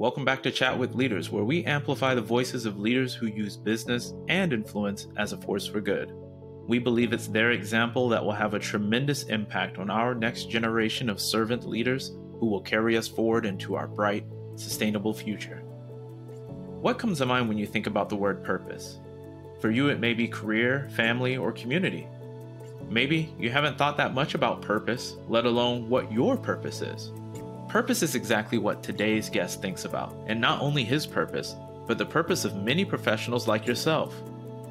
Welcome back to Chat with Leaders, where we amplify the voices of leaders who use business and influence as a force for good. We believe it's their example that will have a tremendous impact on our next generation of servant leaders who will carry us forward into our bright, sustainable future. What comes to mind when you think about the word purpose? For you, it may be career, family, or community. Maybe you haven't thought that much about purpose, let alone what your purpose is. Purpose is exactly what today's guest thinks about, and not only his purpose, but the purpose of many professionals like yourself.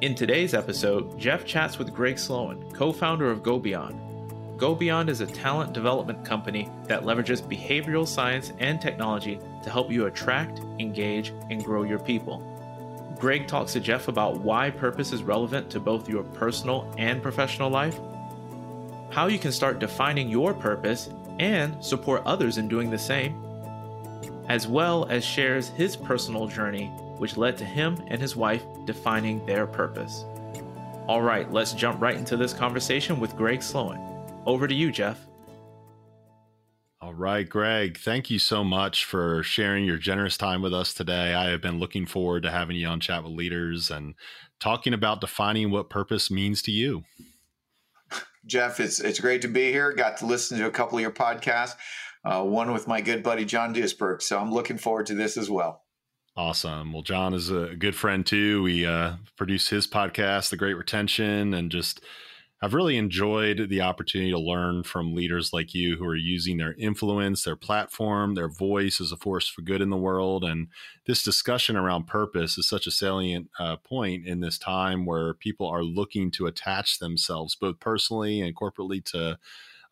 In today's episode, Jeff chats with Greg Sloan, co founder of GoBeyond. GoBeyond is a talent development company that leverages behavioral science and technology to help you attract, engage, and grow your people. Greg talks to Jeff about why purpose is relevant to both your personal and professional life, how you can start defining your purpose and support others in doing the same, as well as shares his personal journey, which led to him and his wife defining their purpose. All right, let's jump right into this conversation with Greg Sloan. Over to you, Jeff. All right, Greg, thank you so much for sharing your generous time with us today. I have been looking forward to having you on Chat with Leaders and talking about defining what purpose means to you. Jeff, it's it's great to be here. Got to listen to a couple of your podcasts, uh, one with my good buddy John Duesberg. So I'm looking forward to this as well. Awesome. Well, John is a good friend too. We uh, produce his podcast, The Great Retention, and just I've really enjoyed the opportunity to learn from leaders like you who are using their influence, their platform, their voice as a force for good in the world. And this discussion around purpose is such a salient uh, point in this time where people are looking to attach themselves, both personally and corporately, to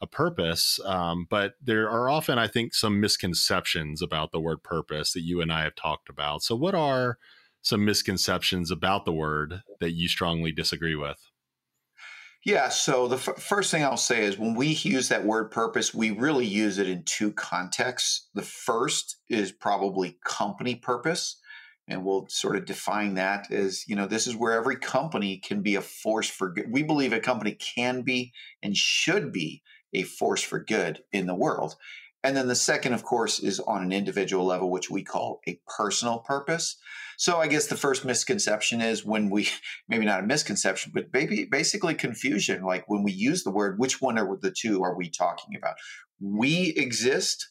a purpose. Um, but there are often, I think, some misconceptions about the word purpose that you and I have talked about. So, what are some misconceptions about the word that you strongly disagree with? Yeah. So the f- first thing I'll say is when we use that word purpose, we really use it in two contexts. The first is probably company purpose. And we'll sort of define that as, you know, this is where every company can be a force for good. We believe a company can be and should be a force for good in the world. And then the second, of course, is on an individual level, which we call a personal purpose. So I guess the first misconception is when we, maybe not a misconception, but maybe basically confusion. Like when we use the word, which one of the two are we talking about? We exist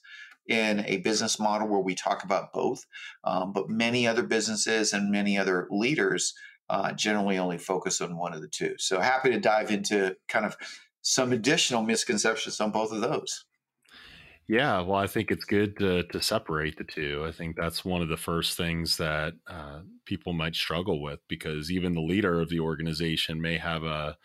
in a business model where we talk about both, um, but many other businesses and many other leaders uh, generally only focus on one of the two. So happy to dive into kind of some additional misconceptions on both of those. Yeah, well, I think it's good to, to separate the two. I think that's one of the first things that uh, people might struggle with because even the leader of the organization may have a,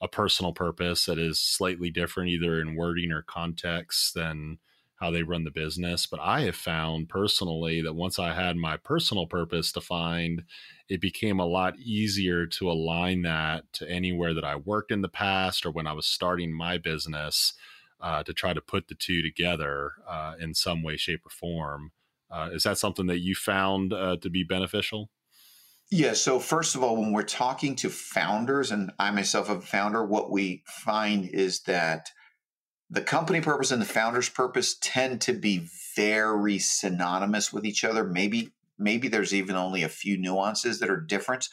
a personal purpose that is slightly different, either in wording or context, than how they run the business. But I have found personally that once I had my personal purpose defined, it became a lot easier to align that to anywhere that I worked in the past or when I was starting my business uh, to try to put the two together uh, in some way, shape, or form. Uh, is that something that you found uh, to be beneficial? Yeah. So, first of all, when we're talking to founders, and I myself am a founder, what we find is that the company purpose and the founder's purpose tend to be very synonymous with each other. Maybe, maybe there's even only a few nuances that are different.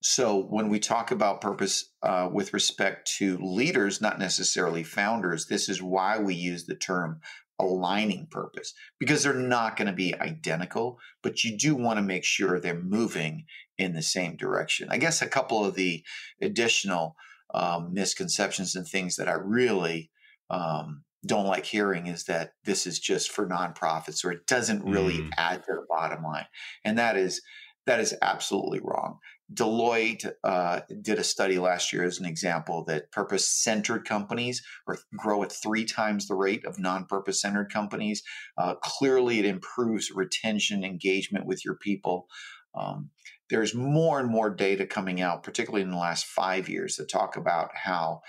So when we talk about purpose uh, with respect to leaders, not necessarily founders, this is why we use the term aligning purpose because they're not going to be identical, but you do want to make sure they're moving in the same direction. I guess a couple of the additional um, misconceptions and things that I really um, don't like hearing is that this is just for nonprofits or it doesn't really mm. add to the bottom line, and that is that is absolutely wrong. Deloitte uh, did a study last year as an example that purpose centered companies or grow at three times the rate of non purpose centered companies. Uh, clearly, it improves retention, engagement with your people. Um, there's more and more data coming out, particularly in the last five years, that talk about how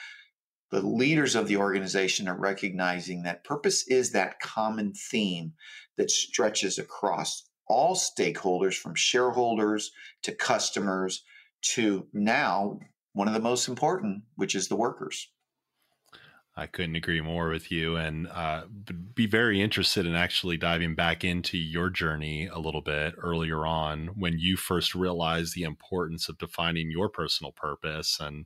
the leaders of the organization are recognizing that purpose is that common theme that stretches across all stakeholders from shareholders to customers to now one of the most important, which is the workers. I couldn't agree more with you, and uh, be very interested in actually diving back into your journey a little bit earlier on when you first realized the importance of defining your personal purpose, and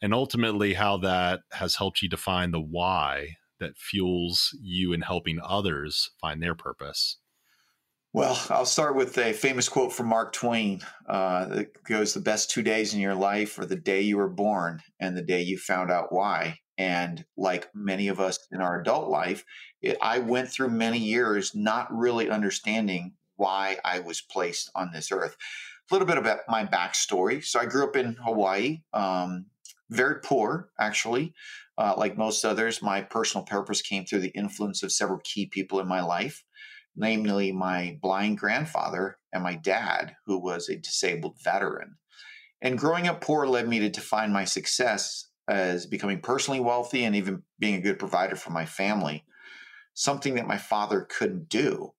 and ultimately how that has helped you define the why that fuels you in helping others find their purpose. Well, I'll start with a famous quote from Mark Twain uh, that goes The best two days in your life are the day you were born and the day you found out why. And like many of us in our adult life, it, I went through many years not really understanding why I was placed on this earth. A little bit about my backstory. So I grew up in Hawaii, um, very poor, actually. Uh, like most others, my personal purpose came through the influence of several key people in my life namely my blind grandfather and my dad, who was a disabled veteran. And growing up poor led me to define my success as becoming personally wealthy and even being a good provider for my family, something that my father couldn't do.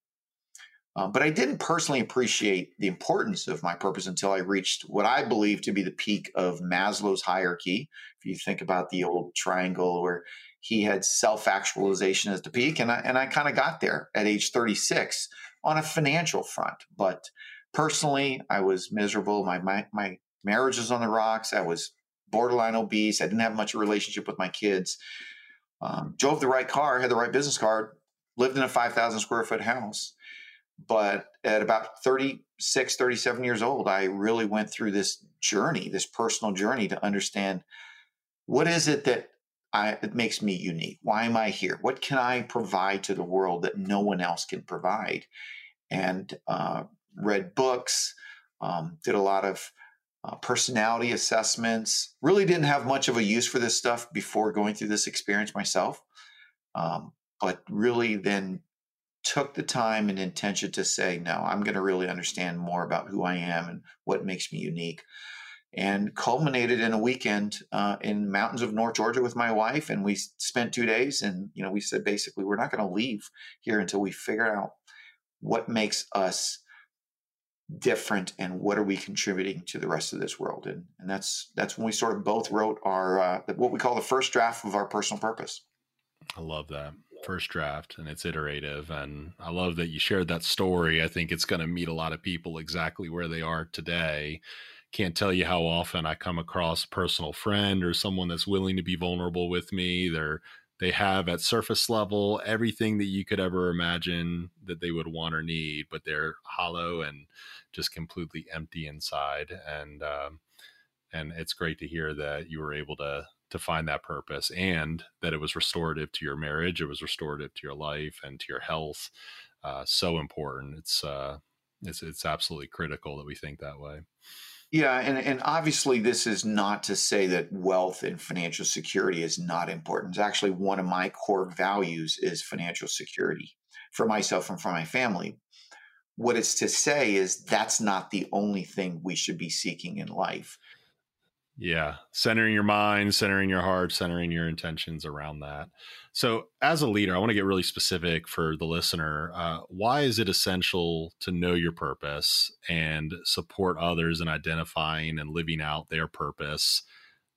Um, but I didn't personally appreciate the importance of my purpose until I reached what I believe to be the peak of Maslow's hierarchy. If you think about the old triangle where he had self actualization at the peak, and I and I kind of got there at age 36 on a financial front. But personally, I was miserable. My my my marriage was on the rocks. I was borderline obese. I didn't have much of a relationship with my kids. Um, drove the right car, had the right business card, lived in a 5,000 square foot house. But at about 36, 37 years old, I really went through this journey, this personal journey to understand what is it that I, it makes me unique. Why am I here? What can I provide to the world that no one else can provide? And uh, read books, um, did a lot of uh, personality assessments. Really didn't have much of a use for this stuff before going through this experience myself, um, but really then took the time and intention to say, no, I'm going to really understand more about who I am and what makes me unique and culminated in a weekend uh, in mountains of North Georgia with my wife. And we spent two days, and you know, we said basically we're not going to leave here until we figure out what makes us different and what are we contributing to the rest of this world. And and that's that's when we sort of both wrote our uh, what we call the first draft of our personal purpose. I love that first draft and it's iterative and i love that you shared that story i think it's going to meet a lot of people exactly where they are today can't tell you how often I come across a personal friend or someone that's willing to be vulnerable with me. They're they have at surface level everything that you could ever imagine that they would want or need, but they're hollow and just completely empty inside. And um, and it's great to hear that you were able to to find that purpose and that it was restorative to your marriage, it was restorative to your life and to your health. Uh, so important. It's uh, it's it's absolutely critical that we think that way. Yeah, and, and obviously, this is not to say that wealth and financial security is not important. It's actually one of my core values is financial security for myself and for my family. What it's to say is that's not the only thing we should be seeking in life. Yeah, centering your mind, centering your heart, centering your intentions around that. So, as a leader, I want to get really specific for the listener. Uh, why is it essential to know your purpose and support others in identifying and living out their purpose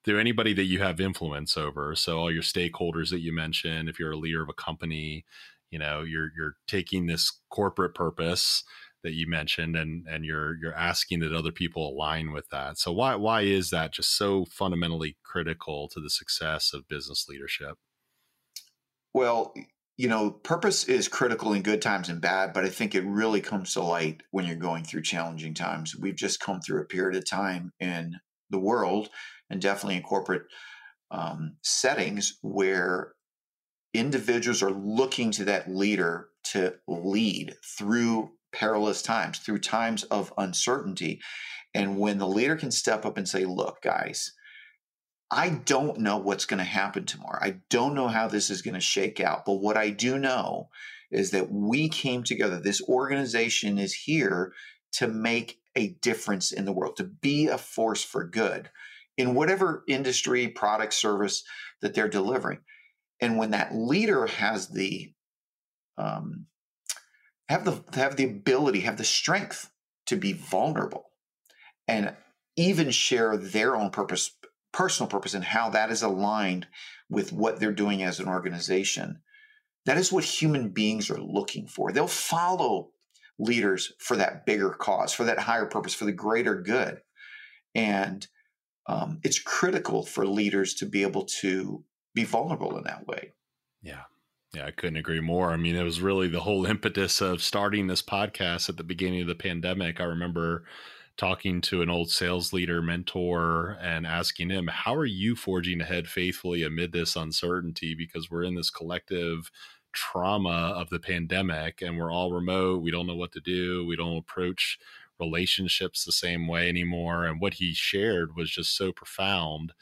through anybody that you have influence over? So, all your stakeholders that you mentioned, if you're a leader of a company, you know, you're you're taking this corporate purpose that you mentioned and and you're you're asking that other people align with that so why why is that just so fundamentally critical to the success of business leadership well you know purpose is critical in good times and bad but i think it really comes to light when you're going through challenging times we've just come through a period of time in the world and definitely in corporate um, settings where individuals are looking to that leader to lead through perilous times, through times of uncertainty. And when the leader can step up and say, look, guys, I don't know what's going to happen tomorrow. I don't know how this is going to shake out. But what I do know is that we came together. This organization is here to make a difference in the world, to be a force for good in whatever industry, product, service that they're delivering. And when that leader has the um, have the have the ability, have the strength to be vulnerable and even share their own purpose, personal purpose, and how that is aligned with what they're doing as an organization. That is what human beings are looking for. They'll follow leaders for that bigger cause, for that higher purpose, for the greater good. And um, it's critical for leaders to be able to be vulnerable in that way. Yeah. Yeah, I couldn't agree more. I mean, it was really the whole impetus of starting this podcast at the beginning of the pandemic. I remember talking to an old sales leader mentor and asking him, How are you forging ahead faithfully amid this uncertainty? Because we're in this collective trauma of the pandemic and we're all remote. We don't know what to do. We don't approach relationships the same way anymore. And what he shared was just so profound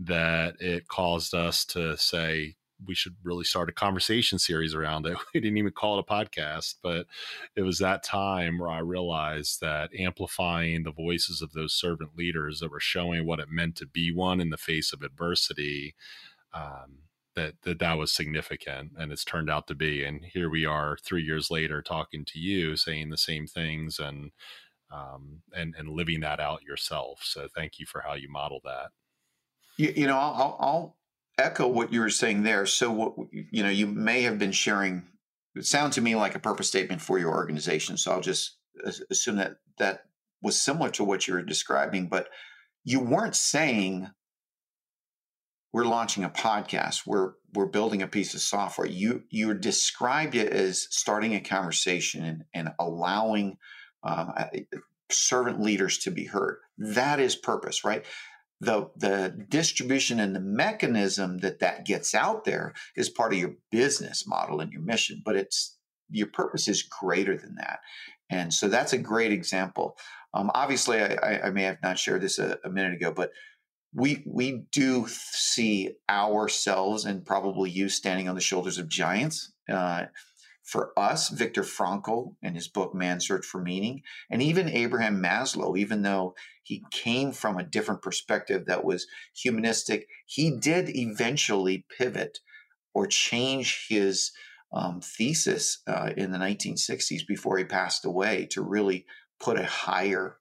that it caused us to say, we should really start a conversation series around it. We didn't even call it a podcast, but it was that time where I realized that amplifying the voices of those servant leaders that were showing what it meant to be one in the face of adversity um, that, that that was significant and it's turned out to be. And here we are three years later talking to you saying the same things and um, and and living that out yourself. So thank you for how you model that. You, you know I'll, I'll echo what you were saying there. So what you know you may have been sharing it sounds to me like a purpose statement for your organization. So i'll just assume that that was similar to what you were describing but you weren't saying we're launching a podcast. We're we're building a piece of software. You you described it as starting a conversation and, and allowing um, servant leaders to be heard. That is purpose right the the distribution and the mechanism that that gets out there is part of your business model and your mission but it's your purpose is greater than that and so that's a great example um, obviously I, I, may have not shared this a, a minute ago but we we do see ourselves and probably you standing on the shoulders of giants. Uh, for us, Viktor Frankl in his book Man's Search for Meaning, and even Abraham Maslow, even though he came from a different perspective that was humanistic, he did eventually pivot or change his um, thesis uh, in the 1960s before he passed away to really put a higher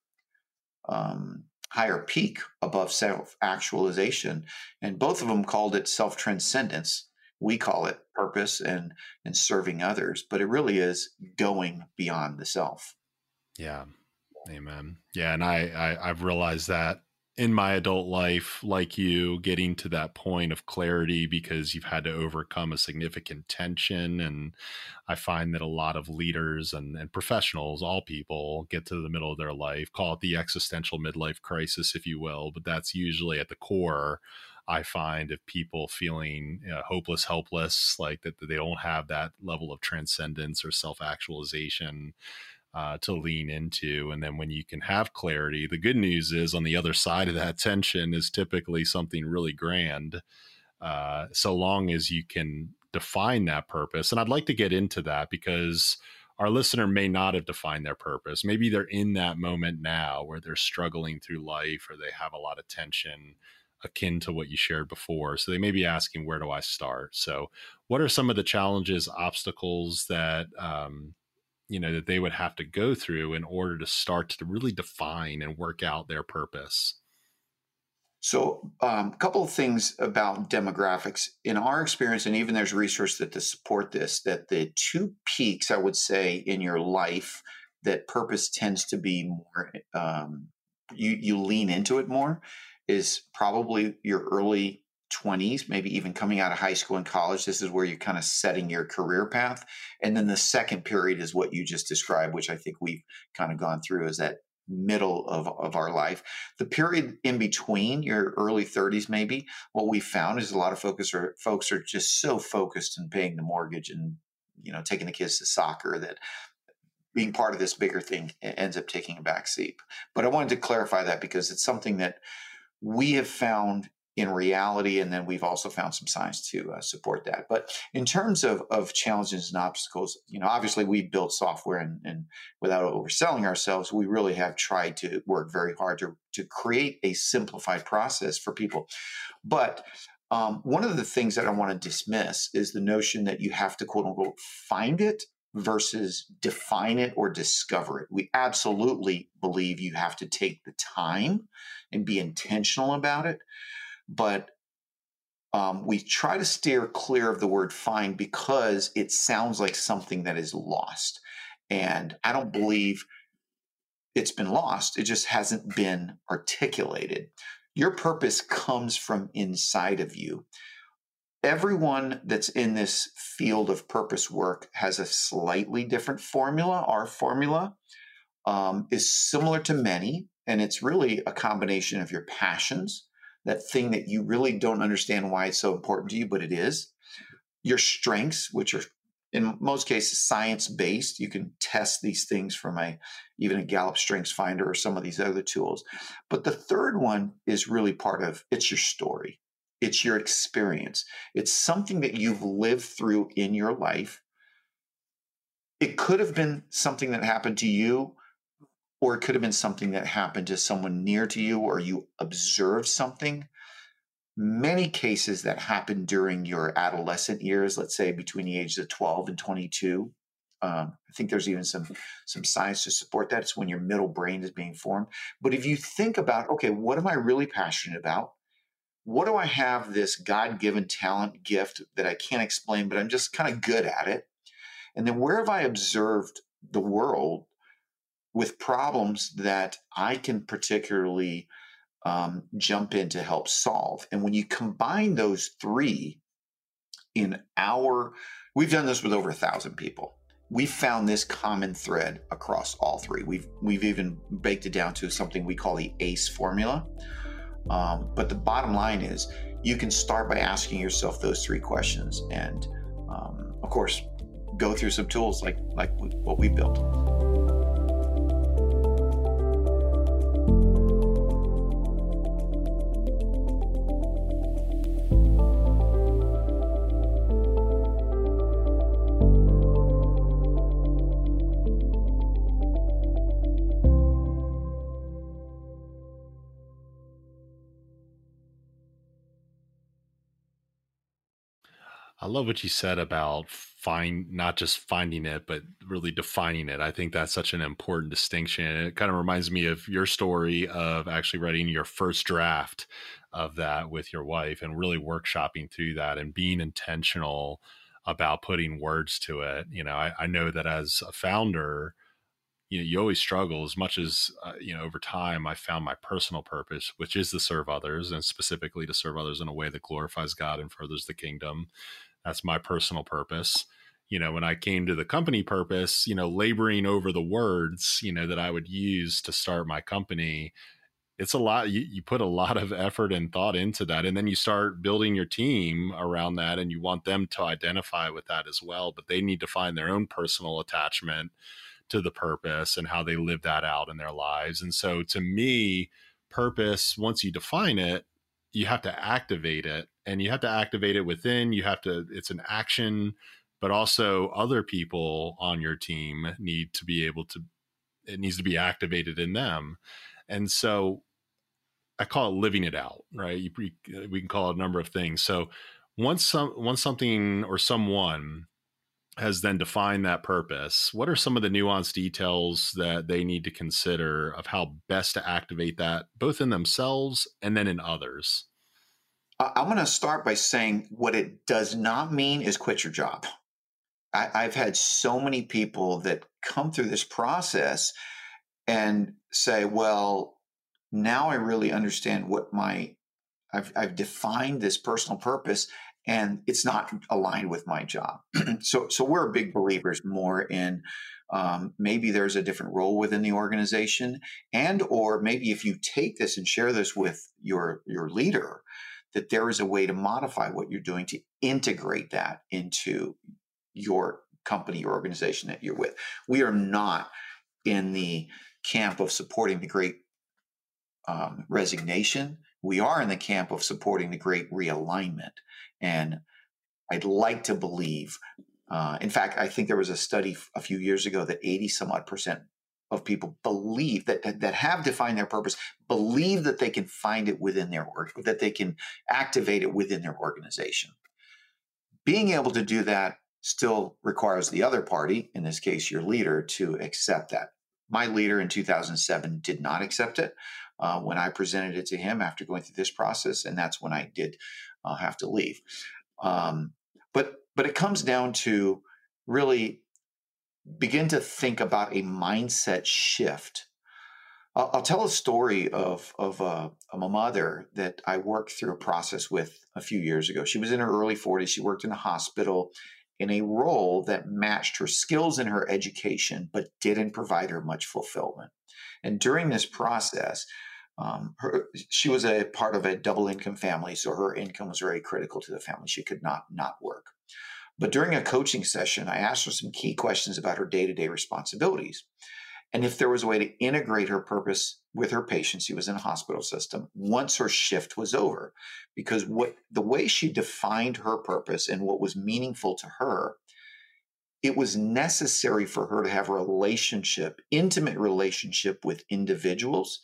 um, higher peak above self actualization. And both of them called it self transcendence. We call it purpose and, and serving others, but it really is going beyond the self. Yeah. Amen. Yeah. And I, I I've realized that in my adult life, like you, getting to that point of clarity because you've had to overcome a significant tension. And I find that a lot of leaders and, and professionals, all people, get to the middle of their life, call it the existential midlife crisis, if you will. But that's usually at the core, I find, of people feeling you know, hopeless, helpless, like that they don't have that level of transcendence or self actualization uh, to lean into. And then when you can have clarity, the good news is on the other side of that tension is typically something really grand. Uh, so long as you can define that purpose. And I'd like to get into that because our listener may not have defined their purpose. Maybe they're in that moment now where they're struggling through life or they have a lot of tension akin to what you shared before. So they may be asking, where do I start? So, what are some of the challenges, obstacles that um, you know that they would have to go through in order to start to really define and work out their purpose so um, a couple of things about demographics in our experience and even there's research that to support this that the two peaks i would say in your life that purpose tends to be more um, you you lean into it more is probably your early 20s, maybe even coming out of high school and college. This is where you're kind of setting your career path. And then the second period is what you just described, which I think we've kind of gone through is that middle of, of our life. The period in between your early 30s, maybe, what we found is a lot of focus are, folks are just so focused in paying the mortgage and, you know, taking the kids to soccer that being part of this bigger thing ends up taking a back seat. But I wanted to clarify that because it's something that we have found in reality. And then we've also found some science to uh, support that. But in terms of, of challenges and obstacles, you know, obviously we built software and, and without overselling ourselves, we really have tried to work very hard to, to create a simplified process for people. But um, one of the things that I want to dismiss is the notion that you have to quote unquote find it versus define it or discover it. We absolutely believe you have to take the time and be intentional about it. But um, we try to steer clear of the word find because it sounds like something that is lost. And I don't believe it's been lost, it just hasn't been articulated. Your purpose comes from inside of you. Everyone that's in this field of purpose work has a slightly different formula. Our formula um, is similar to many, and it's really a combination of your passions, that thing that you really don't understand why it's so important to you, but it is. Your strengths, which are in most cases science based. You can test these things from a even a Gallup Strengths Finder or some of these other tools. But the third one is really part of it's your story. It's your experience. It's something that you've lived through in your life. It could have been something that happened to you or it could have been something that happened to someone near to you or you observed something many cases that happen during your adolescent years let's say between the ages of 12 and 22 um, i think there's even some some science to support that it's when your middle brain is being formed but if you think about okay what am i really passionate about what do i have this god-given talent gift that i can't explain but i'm just kind of good at it and then where have i observed the world with problems that I can particularly um, jump in to help solve. And when you combine those three in our, we've done this with over a thousand people. We found this common thread across all three. We've we've even baked it down to something we call the ACE formula. Um, but the bottom line is, you can start by asking yourself those three questions, and um, of course, go through some tools like like what we built. I love what you said about find not just finding it, but really defining it. I think that's such an important distinction. It kind of reminds me of your story of actually writing your first draft of that with your wife and really workshopping through that and being intentional about putting words to it. You know, I, I know that as a founder, you know, you always struggle as much as, uh, you know, over time I found my personal purpose, which is to serve others and specifically to serve others in a way that glorifies God and furthers the kingdom that's my personal purpose. You know, when I came to the company purpose, you know, laboring over the words, you know, that I would use to start my company, it's a lot. You, you put a lot of effort and thought into that. And then you start building your team around that and you want them to identify with that as well. But they need to find their own personal attachment to the purpose and how they live that out in their lives. And so to me, purpose, once you define it, you have to activate it and you have to activate it within you have to it's an action but also other people on your team need to be able to it needs to be activated in them. And so i call it living it out right? You, we can call it a number of things. So once some once something or someone has then defined that purpose what are some of the nuanced details that they need to consider of how best to activate that both in themselves and then in others I'm going to start by saying what it does not mean is quit your job. I, have had so many people that come through this process and say, well, now I really understand what my, I've, I've defined this personal purpose and it's not aligned with my job. so, so we're big believers more in um, maybe there's a different role within the organization and or maybe if you take this and share this with your your leader that there is a way to modify what you're doing to integrate that into your company or organization that you're with. We are not in the camp of supporting the great um, resignation. We are in the camp of supporting the great realignment. And I'd like to believe, uh, in fact, I think there was a study a few years ago that 80 some odd percent of people believe that, that, have defined their purpose believe that they can find it within their work that they can activate it within their organization. Being able to do that still requires the other party in this case your leader to accept that. My leader in 2007 did not accept it uh, when i presented it to him after going through this process and that's when i did I'll have to leave. Um, but but it comes down to really begin to think about a mindset shift. I'll, I'll tell a story of of a, a mother that I worked through a process with a few years ago. She was in her early 40s. She worked in a hospital in a role that matched her skills and her education, but didn't provide her much fulfillment. And during this process, um, her, she was a part of a double income family, so her income was very critical to the family. She could not not work. But during a coaching session, I asked her some key questions about her day to day responsibilities. And if there was a way to integrate her purpose with her patients, she was in a hospital system once her shift was over. Because what the way she defined her purpose and what was meaningful to her, it was necessary for her to have a relationship, intimate relationship with individuals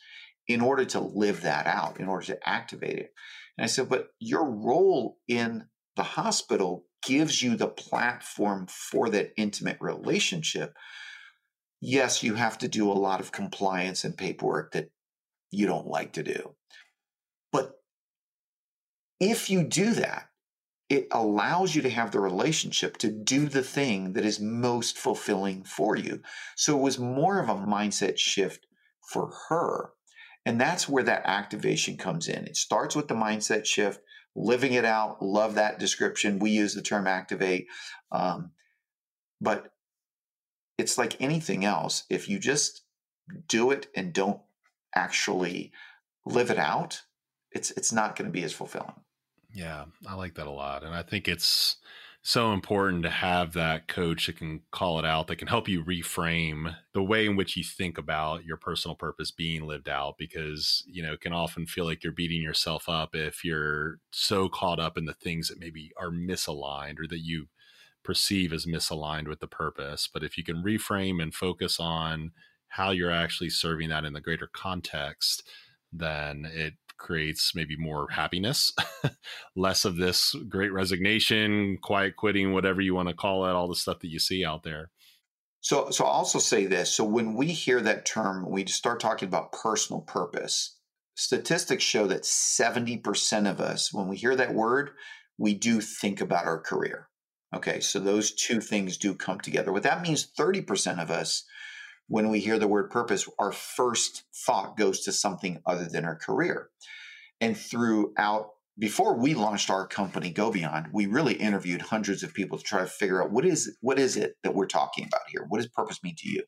in order to live that out, in order to activate it. And I said, but your role in the hospital gives you the platform for that intimate relationship yes, you have to do a lot of compliance and paperwork that you don't like to do. But if you do that, it allows you to have the relationship to do the thing that is most fulfilling for you. So it was more of a mindset shift for her. And that's where that activation comes in. It starts with the mindset shift, living it out. Love that description. We use the term activate. Um, but it's like anything else. If you just do it and don't actually live it out, it's it's not going to be as fulfilling. Yeah, I like that a lot. And I think it's so important to have that coach that can call it out, that can help you reframe the way in which you think about your personal purpose being lived out because, you know, it can often feel like you're beating yourself up if you're so caught up in the things that maybe are misaligned or that you perceive as misaligned with the purpose. But if you can reframe and focus on how you're actually serving that in the greater context, then it creates maybe more happiness, less of this great resignation, quiet quitting, whatever you want to call it, all the stuff that you see out there. So, so I'll also say this. So when we hear that term, we start talking about personal purpose. Statistics show that 70% of us, when we hear that word, we do think about our career. Okay, so those two things do come together. What that means 30% of us, when we hear the word purpose, our first thought goes to something other than our career. And throughout, before we launched our company, Go Beyond, we really interviewed hundreds of people to try to figure out what is what is it that we're talking about here? What does purpose mean to you?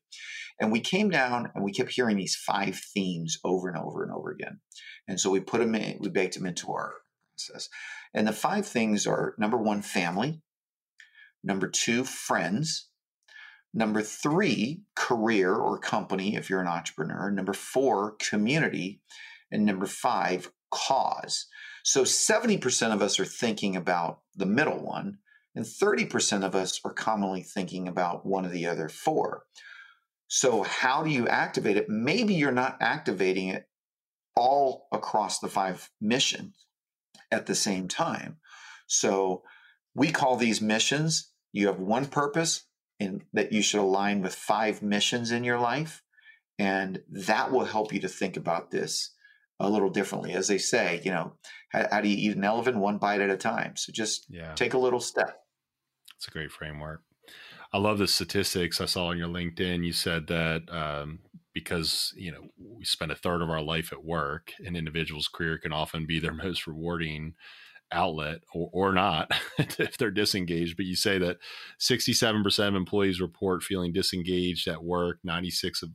And we came down and we kept hearing these five themes over and over and over again. And so we put them in, we baked them into our process. And the five things are number one, family. Number two, friends. Number three, career or company if you're an entrepreneur. Number four, community. And number five, cause. So 70% of us are thinking about the middle one, and 30% of us are commonly thinking about one of the other four. So, how do you activate it? Maybe you're not activating it all across the five missions at the same time. So, we call these missions you have one purpose and that you should align with five missions in your life. And that will help you to think about this a little differently. As they say, you know, how, how do you eat an elephant one bite at a time? So just yeah. take a little step. It's a great framework. I love the statistics I saw on your LinkedIn. You said that um, because you know we spend a third of our life at work, an individual's career can often be their most rewarding outlet or, or not if they're disengaged. But you say that 67% of employees report feeling disengaged at work, 96%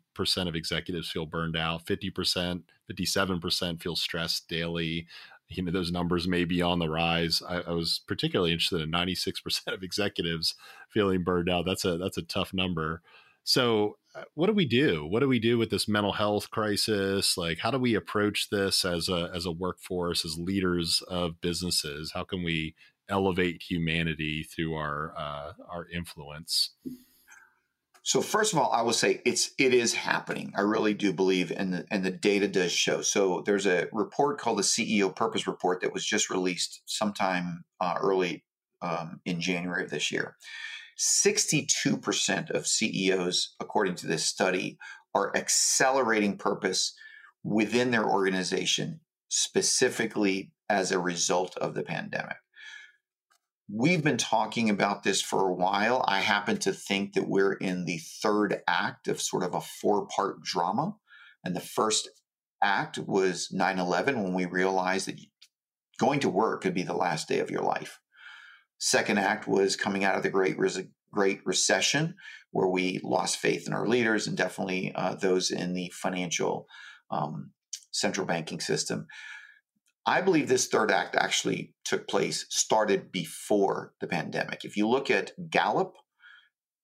of executives feel burned out, 50%, 57% feel stressed daily. You know, those numbers may be on the rise. I, I was particularly interested in 96% of executives feeling burned out. That's a that's a tough number. So uh, what do we do? What do we do with this mental health crisis? Like, how do we approach this as a as a workforce, as leaders of businesses? How can we elevate humanity through our uh, our influence? So first of all, I will say it's it is happening. I really do believe, and the and the data does show. So there's a report called the CEO Purpose Report that was just released sometime uh, early um, in January of this year, 62% of CEOs, according to this study, are accelerating purpose within their organization specifically as a result of the pandemic. We've been talking about this for a while. I happen to think that we're in the third act of sort of a four part drama. And the first act was 9 11 when we realized that going to work could be the last day of your life. Second act was coming out of the Great, Great Recession, where we lost faith in our leaders and definitely uh, those in the financial um, central banking system. I believe this third act actually took place, started before the pandemic. If you look at Gallup,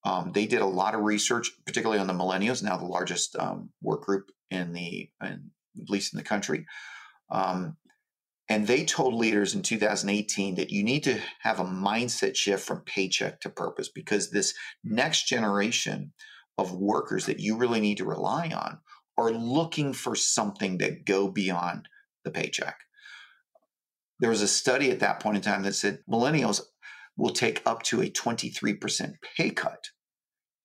um, they did a lot of research, particularly on the millennials, now the largest um, work group in the, in, at least in the country. Um, and they told leaders in 2018 that you need to have a mindset shift from paycheck to purpose because this next generation of workers that you really need to rely on are looking for something that go beyond the paycheck. There was a study at that point in time that said millennials will take up to a 23% pay cut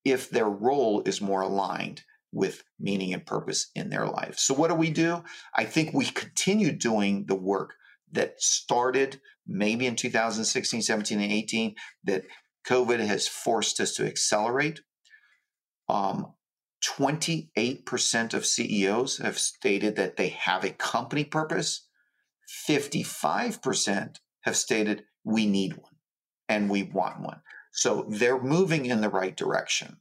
if their role is more aligned with meaning and purpose in their life. So, what do we do? I think we continue doing the work that started maybe in 2016, 17, and 18 that COVID has forced us to accelerate. Um, 28% of CEOs have stated that they have a company purpose 55% have stated we need one and we want one. So they're moving in the right direction.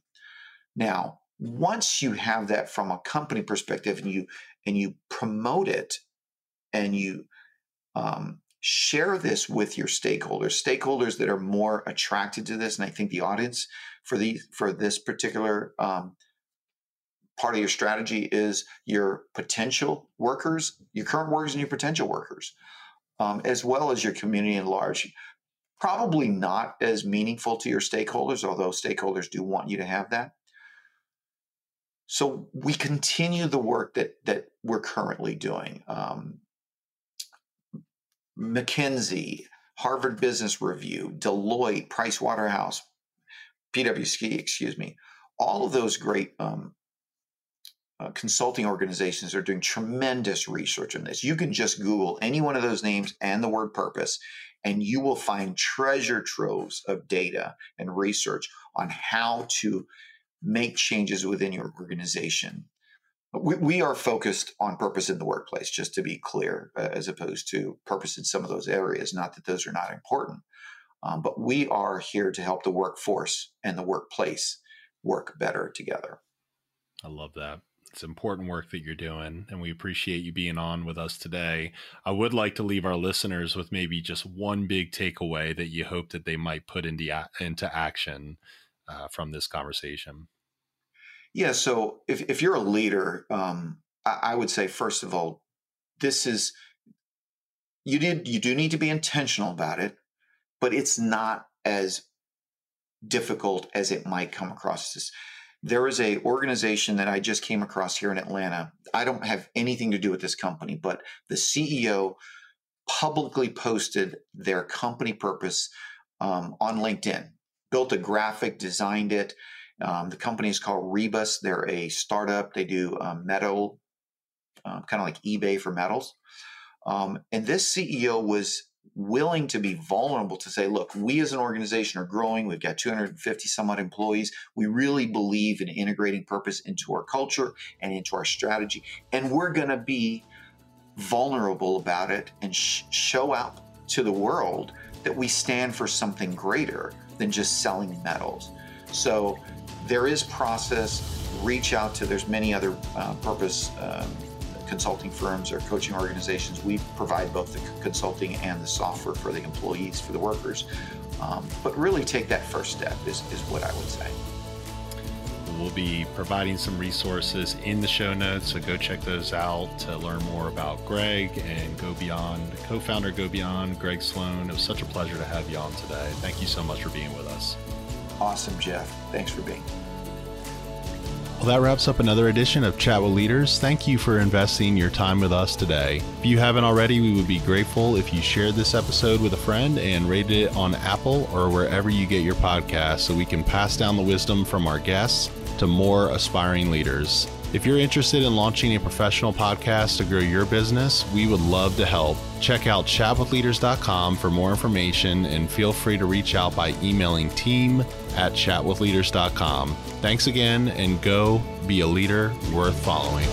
Now, once you have that from a company perspective and you and you promote it and you um, share this with your stakeholders, stakeholders that are more attracted to this, and I think the audience for the for this particular um, part of your strategy is your potential workers, your current workers, and your potential workers, um, as well as your community at large. Probably not as meaningful to your stakeholders, although stakeholders do want you to have that. So we continue the work that that we're currently doing. Um, McKinsey, Harvard Business Review, Deloitte, Price Waterhouse, PwC, excuse me, all of those great um, uh, consulting organizations are doing tremendous research on this. You can just Google any one of those names and the word purpose, and you will find treasure troves of data and research on how to make changes within your organization. We, we are focused on purpose in the workplace, just to be clear, uh, as opposed to purpose in some of those areas. Not that those are not important, um, but we are here to help the workforce and the workplace work better together. I love that. It's important work that you're doing, and we appreciate you being on with us today. I would like to leave our listeners with maybe just one big takeaway that you hope that they might put into into action uh, from this conversation. Yeah. So if if you're a leader, um, I, I would say first of all, this is you did you do need to be intentional about it, but it's not as difficult as it might come across. This there is a organization that I just came across here in Atlanta. I don't have anything to do with this company, but the CEO publicly posted their company purpose um, on LinkedIn. Built a graphic, designed it. Um, the company is called Reibus. They're a startup. They do um, metal, uh, kind of like eBay for metals. Um, and this CEO was willing to be vulnerable to say, look, we as an organization are growing. We've got 250 some odd employees. We really believe in integrating purpose into our culture and into our strategy. And we're going to be vulnerable about it and sh- show out to the world that we stand for something greater than just selling metals. So there is process. Reach out to, there's many other uh, purpose um, consulting firms or coaching organizations, we provide both the consulting and the software for the employees, for the workers. Um, but really take that first step is, is what I would say. We'll be providing some resources in the show notes, so go check those out to learn more about Greg and Go Beyond, co founder Go Beyond, Greg Sloan. It was such a pleasure to have you on today. Thank you so much for being with us. Awesome, Jeff. Thanks for being well, that wraps up another edition of Chat with Leaders. Thank you for investing your time with us today. If you haven't already, we would be grateful if you shared this episode with a friend and rated it on Apple or wherever you get your podcasts so we can pass down the wisdom from our guests to more aspiring leaders. If you're interested in launching a professional podcast to grow your business, we would love to help. Check out chatwithleaders.com for more information and feel free to reach out by emailing team at chatwithleaders.com. Thanks again and go be a leader worth following.